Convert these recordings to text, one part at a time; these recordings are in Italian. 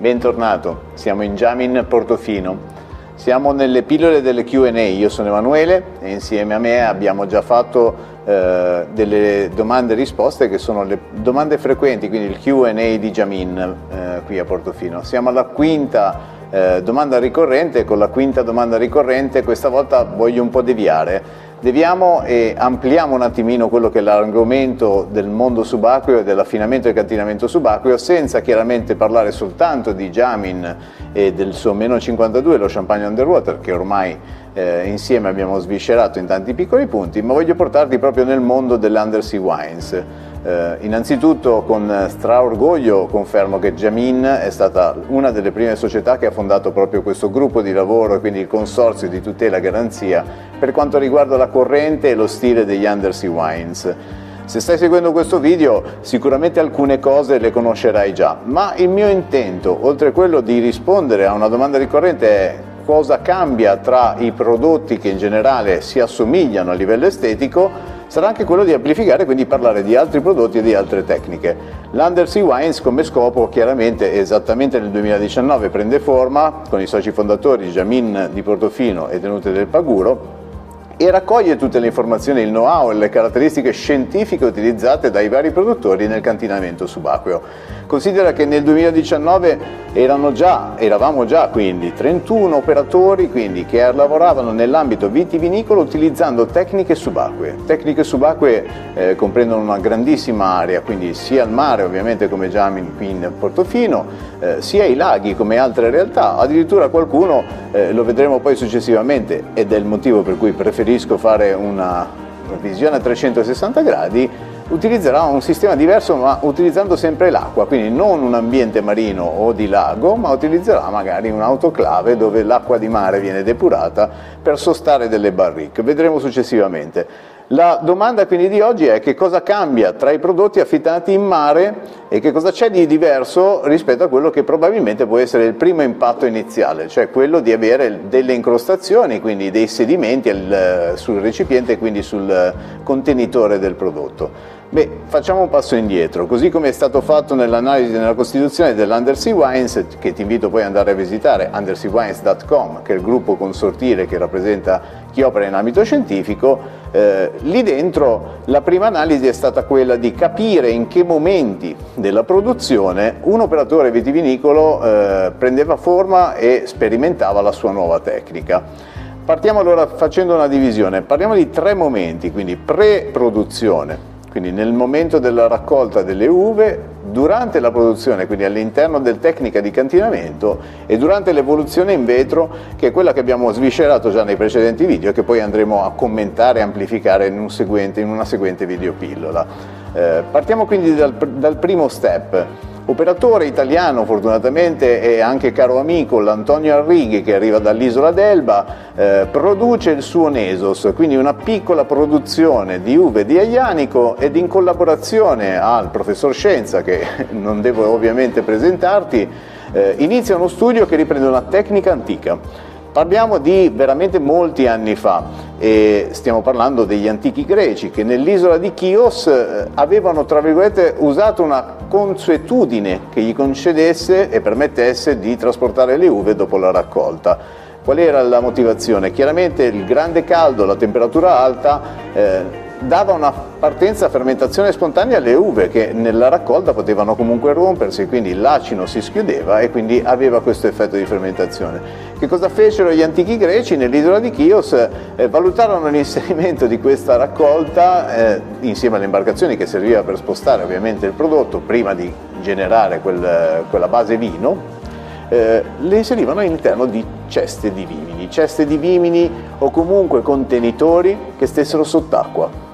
bentornato, siamo in Jamin Portofino. Siamo nelle pillole delle Q&A, io sono Emanuele e insieme a me abbiamo già fatto eh, delle domande e risposte che sono le domande frequenti, quindi il Q&A di Jamin eh, qui a Portofino. Siamo alla quinta eh, domanda ricorrente, con la quinta domanda ricorrente questa volta voglio un po' deviare Deviamo e ampliamo un attimino quello che è l'argomento del mondo subacqueo e dell'affinamento e cantinamento subacqueo senza chiaramente parlare soltanto di Jamin e del suo meno 52, lo champagne underwater che ormai eh, insieme abbiamo sviscerato in tanti piccoli punti, ma voglio portarti proprio nel mondo dell'Undersea Wines. Eh, innanzitutto con straorgoglio confermo che Jamin è stata una delle prime società che ha fondato proprio questo gruppo di lavoro e quindi il consorzio di tutela e garanzia per quanto riguarda la corrente e lo stile degli Undersea Wines. Se stai seguendo questo video sicuramente alcune cose le conoscerai già, ma il mio intento, oltre a quello di rispondere a una domanda ricorrente, è cosa cambia tra i prodotti che in generale si assomigliano a livello estetico sarà anche quello di amplificare, quindi parlare di altri prodotti e di altre tecniche. L'Undersea Wines come scopo chiaramente esattamente nel 2019 prende forma con i soci fondatori Jamin di Portofino e Tenute del Paguro e raccoglie tutte le informazioni, il know-how e le caratteristiche scientifiche utilizzate dai vari produttori nel cantinamento subacqueo. Considera che nel 2019 erano già, eravamo già quindi 31 operatori quindi, che lavoravano nell'ambito vitivinicolo utilizzando tecniche subacquee. Tecniche subacquee eh, comprendono una grandissima area, quindi sia il mare ovviamente come già qui in Portofino, eh, sia i laghi come altre realtà, addirittura qualcuno, eh, lo vedremo poi successivamente ed è il motivo per cui preferisco fare una visione a 360 gradi, utilizzerà un sistema diverso ma utilizzando sempre l'acqua, quindi non un ambiente marino o di lago, ma utilizzerà magari un'autoclave dove l'acqua di mare viene depurata per sostare delle barrique. Vedremo successivamente. La domanda quindi di oggi è che cosa cambia tra i prodotti affittati in mare e che cosa c'è di diverso rispetto a quello che probabilmente può essere il primo impatto iniziale, cioè quello di avere delle incrostazioni, quindi dei sedimenti sul recipiente e quindi sul contenitore del prodotto. Beh, facciamo un passo indietro, così come è stato fatto nell'analisi della costituzione dell'Undersea Wines, che ti invito poi ad andare a visitare, underseawines.com, che è il gruppo consortile che rappresenta chi opera in ambito scientifico, eh, lì dentro la prima analisi è stata quella di capire in che momenti della produzione un operatore vitivinicolo eh, prendeva forma e sperimentava la sua nuova tecnica. Partiamo allora facendo una divisione, parliamo di tre momenti, quindi pre-produzione, quindi nel momento della raccolta delle uve, durante la produzione, quindi all'interno del tecnica di cantinamento e durante l'evoluzione in vetro, che è quella che abbiamo sviscerato già nei precedenti video e che poi andremo a commentare e amplificare in, un seguente, in una seguente videopillola. Eh, partiamo quindi dal, dal primo step. Operatore italiano fortunatamente e anche caro amico l'Antonio Arrighi che arriva dall'isola d'Elba eh, produce il suo Nesos, quindi una piccola produzione di uve di Aglianico ed in collaborazione al professor Scienza che non devo ovviamente presentarti eh, inizia uno studio che riprende una tecnica antica. Parliamo di veramente molti anni fa e stiamo parlando degli antichi greci che nell'isola di Chios eh, avevano tra virgolette usato una consuetudine che gli concedesse e permettesse di trasportare le uve dopo la raccolta. Qual era la motivazione? Chiaramente il grande caldo, la temperatura alta eh, dava una partenza a fermentazione spontanea alle uve che nella raccolta potevano comunque rompersi, quindi l'acino si schiudeva e quindi aveva questo effetto di fermentazione. Che cosa fecero gli antichi greci nell'isola di Chios? Eh, valutarono l'inserimento di questa raccolta eh, insieme alle imbarcazioni che serviva per spostare ovviamente il prodotto prima di generare quel, quella base vino, eh, le inserivano all'interno di ceste di vimini, ceste di vimini o comunque contenitori che stessero sott'acqua.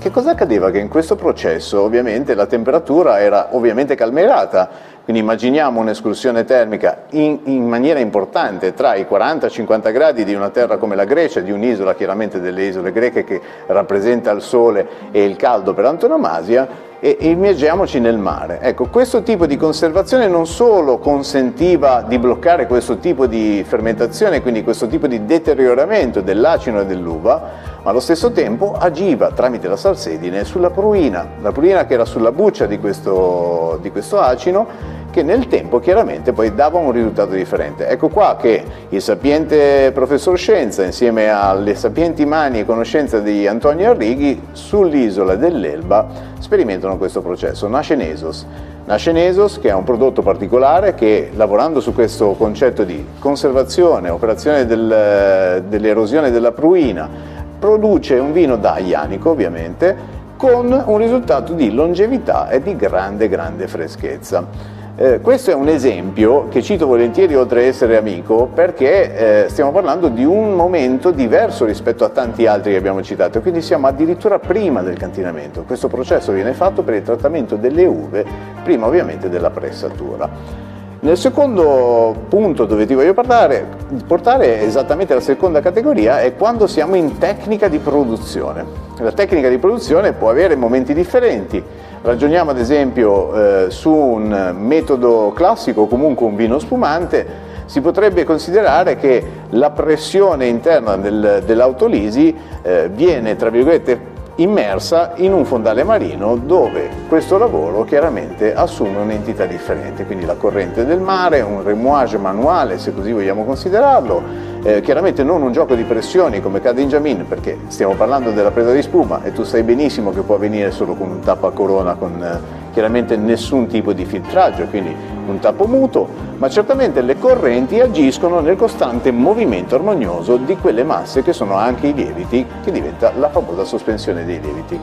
Che cosa accadeva? Che in questo processo ovviamente la temperatura era ovviamente calmerata, quindi immaginiamo un'escursione termica in, in, maniera importante tra i 40 e i 50 gradi di una terra come la Grecia, di un'isola chiaramente delle isole greche che rappresenta il sole e il caldo per antonomasia, e immergiamoci nel mare. Ecco, questo tipo di conservazione non solo consentiva di bloccare questo tipo di fermentazione, quindi questo tipo di deterioramento dell'acino e dell'uva, ma allo stesso tempo agiva tramite la salsedine sulla pruina, la pruina che era sulla buccia di questo, di questo acino che nel tempo chiaramente poi dava un risultato differente. Ecco qua che il sapiente professor Scienza insieme alle sapienti mani e conoscenze di Antonio Arrighi sull'isola dell'Elba sperimentano questo processo. Nasce Nesos. Nasce Nesos che è un prodotto particolare che lavorando su questo concetto di conservazione, operazione del, dell'erosione della pruina, produce un vino da ianico ovviamente con un risultato di longevità e di grande grande freschezza. Eh, questo è un esempio che cito volentieri oltre ad essere amico perché eh, stiamo parlando di un momento diverso rispetto a tanti altri che abbiamo citato, quindi siamo addirittura prima del cantinamento. Questo processo viene fatto per il trattamento delle uve, prima ovviamente della pressatura. Nel secondo punto dove ti voglio parlare, portare esattamente la seconda categoria è quando siamo in tecnica di produzione. La tecnica di produzione può avere momenti differenti. Ragioniamo ad esempio eh, su un metodo classico, comunque un vino spumante, si potrebbe considerare che la pressione interna del, dell'autolisi eh, viene, tra virgolette, immersa in un fondale marino dove questo lavoro chiaramente assume un'entità differente, quindi la corrente del mare, un remouage manuale se così vogliamo considerarlo, eh, chiaramente non un gioco di pressioni come cade in Jamin perché stiamo parlando della presa di spuma e tu sai benissimo che può avvenire solo con un tappo a corona con eh, chiaramente nessun tipo di filtraggio, quindi un tappo muto, ma certamente le correnti agiscono nel costante movimento armonioso di quelle masse che sono anche i lieviti, che diventa la famosa sospensione dei lieviti.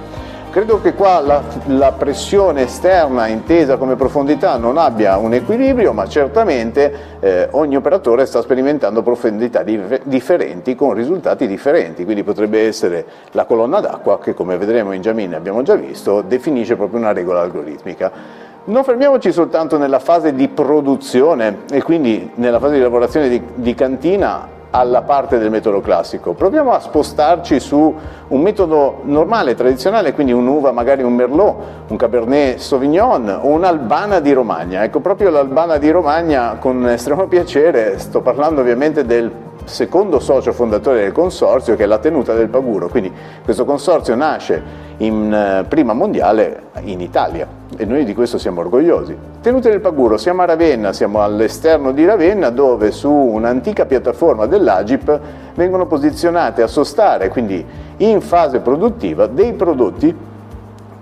Credo che qua la, la, pressione esterna intesa come profondità non abbia un equilibrio, ma certamente eh, ogni operatore sta sperimentando profondità dif differenti con risultati differenti, quindi potrebbe essere la colonna d'acqua che come vedremo in Giamine abbiamo già visto, definisce proprio una regola algoritmica. Non fermiamoci soltanto nella fase di produzione e quindi nella fase di lavorazione di, di cantina alla parte del metodo classico. Proviamo a spostarci su un metodo normale, tradizionale, quindi un'uva, magari un Merlot, un Cabernet Sauvignon o un'Albana di Romagna. Ecco, proprio l'Albana di Romagna con estremo piacere, sto parlando ovviamente del secondo socio fondatore del consorzio che è la tenuta del Paguro, quindi questo consorzio nasce in eh, prima mondiale in Italia e noi di questo siamo orgogliosi. Tenute del Paguro, siamo a Ravenna, siamo all'esterno di Ravenna dove su un'antica piattaforma dell'Agip vengono posizionate a sostare, quindi in fase produttiva, dei prodotti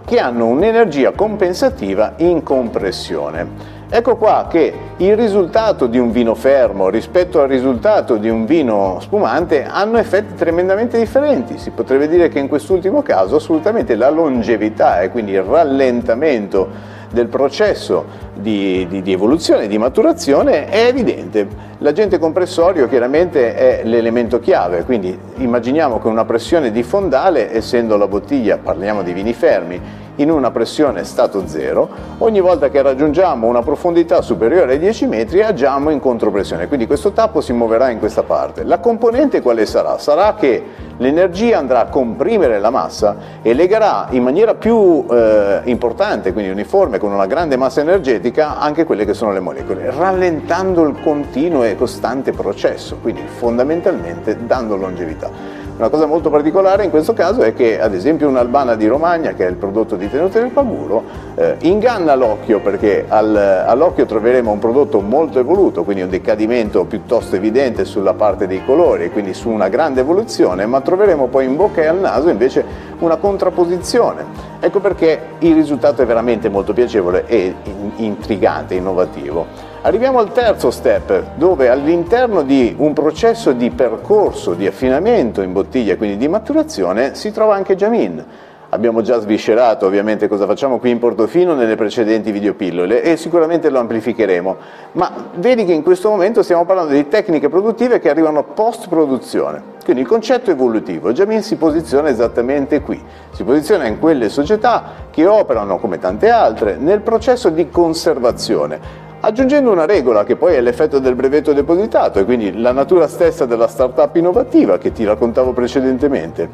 che hanno un'energia compensativa in compressione. Ecco qua che il risultato di un vino fermo rispetto al risultato di un vino spumante hanno effetti tremendamente differenti. Si potrebbe dire che in quest'ultimo caso assolutamente la longevità e quindi il rallentamento del processo di, di, di, evoluzione, di maturazione è evidente. L'agente compressorio chiaramente è l'elemento chiave, quindi immaginiamo che una pressione di fondale, essendo la bottiglia, parliamo di vini fermi, in una pressione stato zero, ogni volta che raggiungiamo una profondità superiore ai 10 metri agiamo in contropressione, quindi questo tappo si muoverà in questa parte. La componente quale sarà? Sarà che l'energia andrà a comprimere la massa e legherà in maniera più eh, importante, quindi uniforme, con una grande massa energetica, anche quelle che sono le molecole, rallentando il continuo e costante processo, quindi fondamentalmente dando longevità. Una cosa molto particolare in questo caso è che ad esempio un'albana di Romagna, che è il prodotto di Tenute del Paguro, eh, inganna l'occhio perché al, all'occhio troveremo un prodotto molto evoluto, quindi un decadimento piuttosto evidente sulla parte dei colori, quindi su una grande evoluzione, ma troveremo poi in bocca e al naso invece una contrapposizione. Ecco perché il risultato è veramente molto piacevole e intrigante, innovativo. Arriviamo al terzo step, dove all'interno di un processo di percorso di affinamento in bottiglia, quindi di maturazione, si trova anche Jamin. Abbiamo già sviscerato ovviamente cosa facciamo qui in Portofino nelle precedenti videopillole e sicuramente lo amplificheremo, ma vedi che in questo momento stiamo parlando di tecniche produttive che arrivano post produzione. Quindi il concetto evolutivo, Jamin si posiziona esattamente qui, si posiziona in quelle società che operano come tante altre nel processo di conservazione, aggiungendo una regola che poi è l'effetto del brevetto depositato e quindi la natura stessa della startup innovativa che ti raccontavo precedentemente,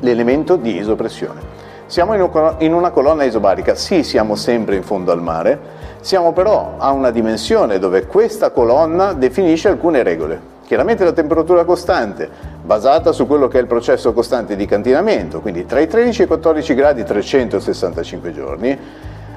l'elemento di isopressione. Siamo in una colonna isobarica, sì siamo sempre in fondo al mare, siamo però a una dimensione dove questa colonna definisce alcune regole. Chiaramente la temperatura costante, basata su quello che è il processo costante di cantinamento, quindi tra i 13 e i 14 gradi 365 giorni,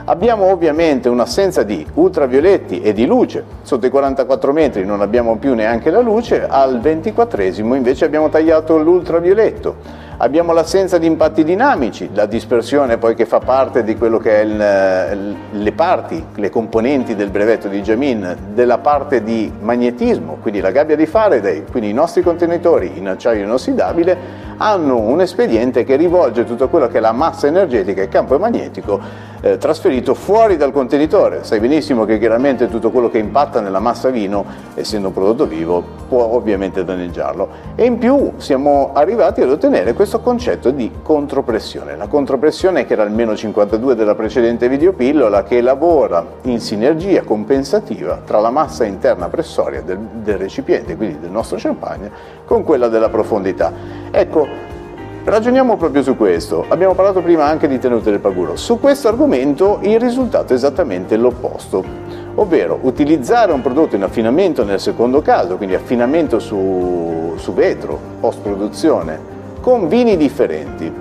Abbiamo ovviamente un'assenza di ultravioletti e di luce, sotto i 44 metri non abbiamo più neanche la luce, al 24 invece abbiamo tagliato l'ultravioletto. Abbiamo l'assenza di impatti dinamici, la dispersione poi che fa parte di quello che è il, le parti, le componenti del brevetto di Jamin, della parte di magnetismo, quindi la gabbia di Faraday, quindi i nostri contenitori in acciaio inossidabile hanno un espediente che rivolge tutto quello che è la massa energetica e il campo magnetico eh, trasferito fuori dal contenitore. Sai benissimo che chiaramente tutto quello che impatta nella massa vino, essendo un prodotto vivo, può ovviamente danneggiarlo. E in più siamo arrivati ad ottenere questo concetto di contropressione. La contropressione che era il meno 52 della precedente videopillola che lavora in sinergia compensativa tra la massa interna pressoria del, del recipiente, quindi del nostro champagne, con quella della profondità. Ecco, ragioniamo proprio su questo. Abbiamo parlato prima anche di tenute del paguro. Su questo argomento il risultato è esattamente l'opposto, ovvero utilizzare un prodotto in affinamento nel secondo caso, quindi affinamento su, su vetro, post produzione, con vini differenti,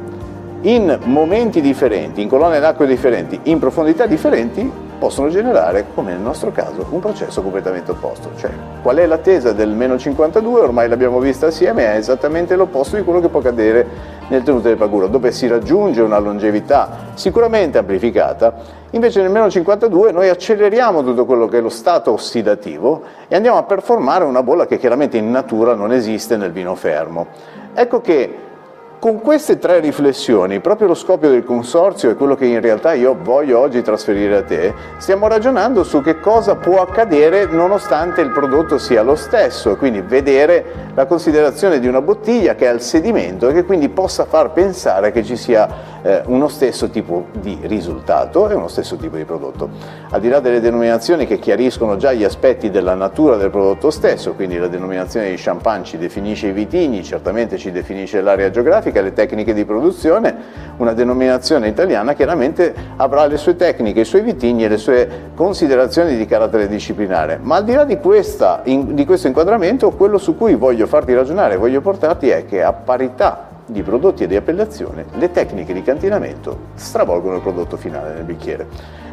in momenti differenti, in colonne d'acqua differenti, in profondità differenti, possono generare, come nel nostro caso, un processo completamente opposto. Cioè, qual è l'attesa del meno 52? Ormai l'abbiamo vista assieme, è esattamente l'opposto di quello che può accadere nel tenuto del paguro, dove si raggiunge una longevità sicuramente amplificata, invece nel meno 52 noi acceleriamo tutto quello che è lo stato ossidativo e andiamo a performare una bolla che chiaramente in natura non esiste nel vino fermo. Ecco che con queste tre riflessioni, proprio lo scopo del consorzio è quello che in realtà io voglio oggi trasferire a te, stiamo ragionando su che cosa può accadere nonostante il prodotto sia lo stesso, quindi vedere la considerazione di una bottiglia che ha il sedimento e che quindi possa far pensare che ci sia eh, uno stesso tipo di risultato e uno stesso tipo di prodotto. Al di là delle denominazioni che chiariscono già gli aspetti della natura del prodotto stesso, quindi la denominazione di champagne ci definisce i vitigni, certamente ci definisce l'area geografica, le tecniche di produzione, una denominazione italiana chiaramente avrà le sue tecniche, i suoi vitigni e le sue considerazioni di carattere disciplinare. Ma al di là di, questa, in, di questo inquadramento, quello su cui voglio farti ragionare, voglio portarti è che a parità di prodotti e di appellazione, le tecniche di cantinamento stravolgono il prodotto finale nel bicchiere.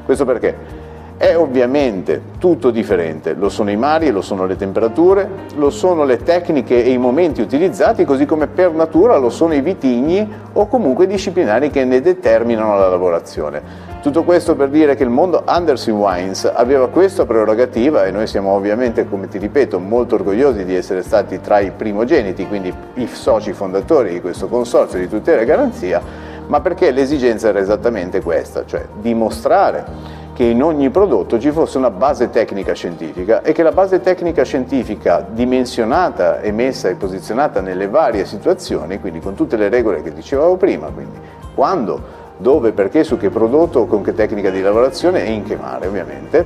Questo perché? È ovviamente tutto differente, lo sono i mari, lo sono le temperature, lo sono le tecniche e i momenti utilizzati, così come per natura lo sono i vitigni o comunque i disciplinari che ne determinano la lavorazione. Tutto questo per dire che il mondo Anderson Wines aveva questa prerogativa e noi siamo ovviamente, come ti ripeto, molto orgogliosi di essere stati tra i primogeniti, quindi i soci fondatori di questo consorzio di tutela e garanzia, ma perché l'esigenza era esattamente questa, cioè dimostrare che in ogni prodotto ci fosse una base tecnica scientifica e che la base tecnica scientifica dimensionata e messa e posizionata nelle varie situazioni, quindi con tutte le regole che dicevamo prima, quindi quando, dove, perché, su che prodotto, con che tecnica di lavorazione e in che mare ovviamente,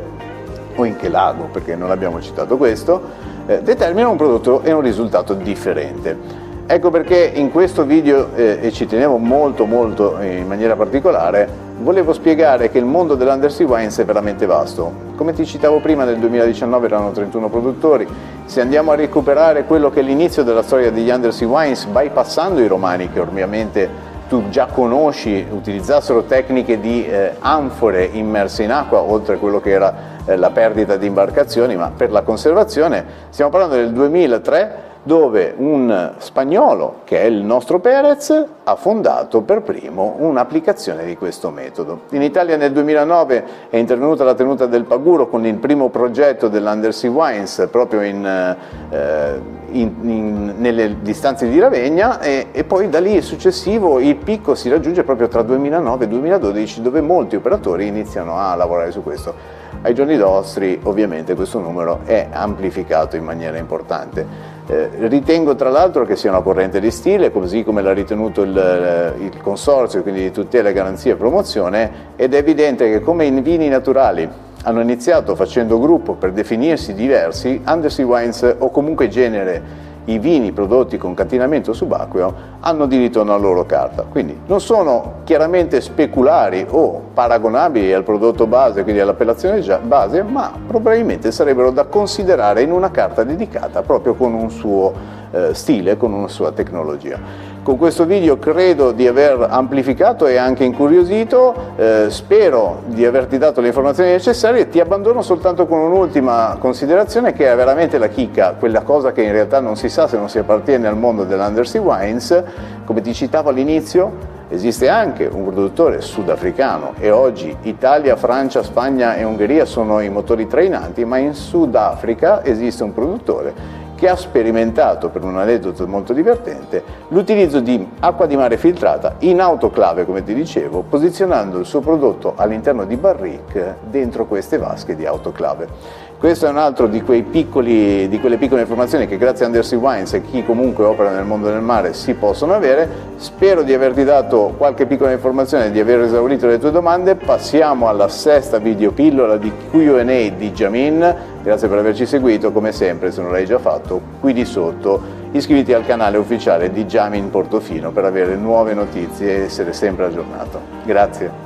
o in che lago, perché non abbiamo citato questo, eh, determina un prodotto e un risultato differente. Ecco perché in questo video, eh, e ci tenevo molto molto in maniera particolare, volevo spiegare che il mondo dell'Undersea Wines è veramente vasto. Come ti citavo prima, nel 2019 erano 31 produttori, se andiamo a recuperare quello che è l'inizio della storia degli Undersea Wines, bypassando i romani che ovviamente tu già conosci, utilizzassero tecniche di eh, anfore immerse in acqua, oltre a quello che era eh, la perdita di imbarcazioni, ma per la conservazione, stiamo parlando del 2003 dove un spagnolo, che è il nostro Perez, ha fondato per primo un'applicazione di questo metodo. In Italia nel 2009 è intervenuta la tenuta del Paguro con il primo progetto dell'Undersea Wines proprio in, eh, in, in, nelle distanze di Ravegna e, e, poi da lì successivo il picco si raggiunge proprio tra 2009 e 2012 dove molti operatori iniziano a lavorare su questo. Ai giorni nostri ovviamente questo numero è amplificato in maniera importante. Eh, ritengo tra l'altro che sia una corrente di stile, così come l'ha ritenuto il, eh, il consorzio, quindi di tutela, garanzia e promozione, ed è evidente che come in vini naturali hanno iniziato facendo gruppo per definirsi diversi, Undersea Wines o comunque genere i vini prodotti con cantinamento subacqueo hanno diritto a una loro carta. Quindi non sono chiaramente speculari o paragonabili al prodotto base, quindi all'appellazione base, ma probabilmente sarebbero da considerare in una carta dedicata proprio con un suo eh, stile, con una sua tecnologia. Con questo video credo di aver amplificato e anche incuriosito, eh, spero di averti dato le informazioni necessarie, ti abbandono soltanto con un'ultima considerazione che è veramente la chicca, quella cosa che in realtà non si sa se non si appartiene al mondo dell'Undersea Wines, come ti citavo all'inizio, Esiste anche un produttore sudafricano e oggi Italia, Francia, Spagna e Ungheria sono i motori trainanti, ma in Sudafrica esiste un produttore che ha sperimentato, per un aneddoto molto divertente, l'utilizzo di acqua di mare filtrata in autoclave, come ti dicevo, posizionando il suo prodotto all'interno di barrique dentro queste vasche di autoclave. Questo è un altro di, piccoli, di, quelle piccole informazioni che grazie a Undersea Wines e chi comunque opera nel mondo del mare si possono avere. Spero di averti dato qualche piccola informazione e di aver esaurito le tue domande. Passiamo alla sesta videopillola di Q&A di Jamin. Grazie per averci seguito, come sempre se non l'hai già fatto, qui di sotto iscriviti al canale ufficiale di Jamin Portofino per avere nuove notizie e essere sempre aggiornato. Grazie.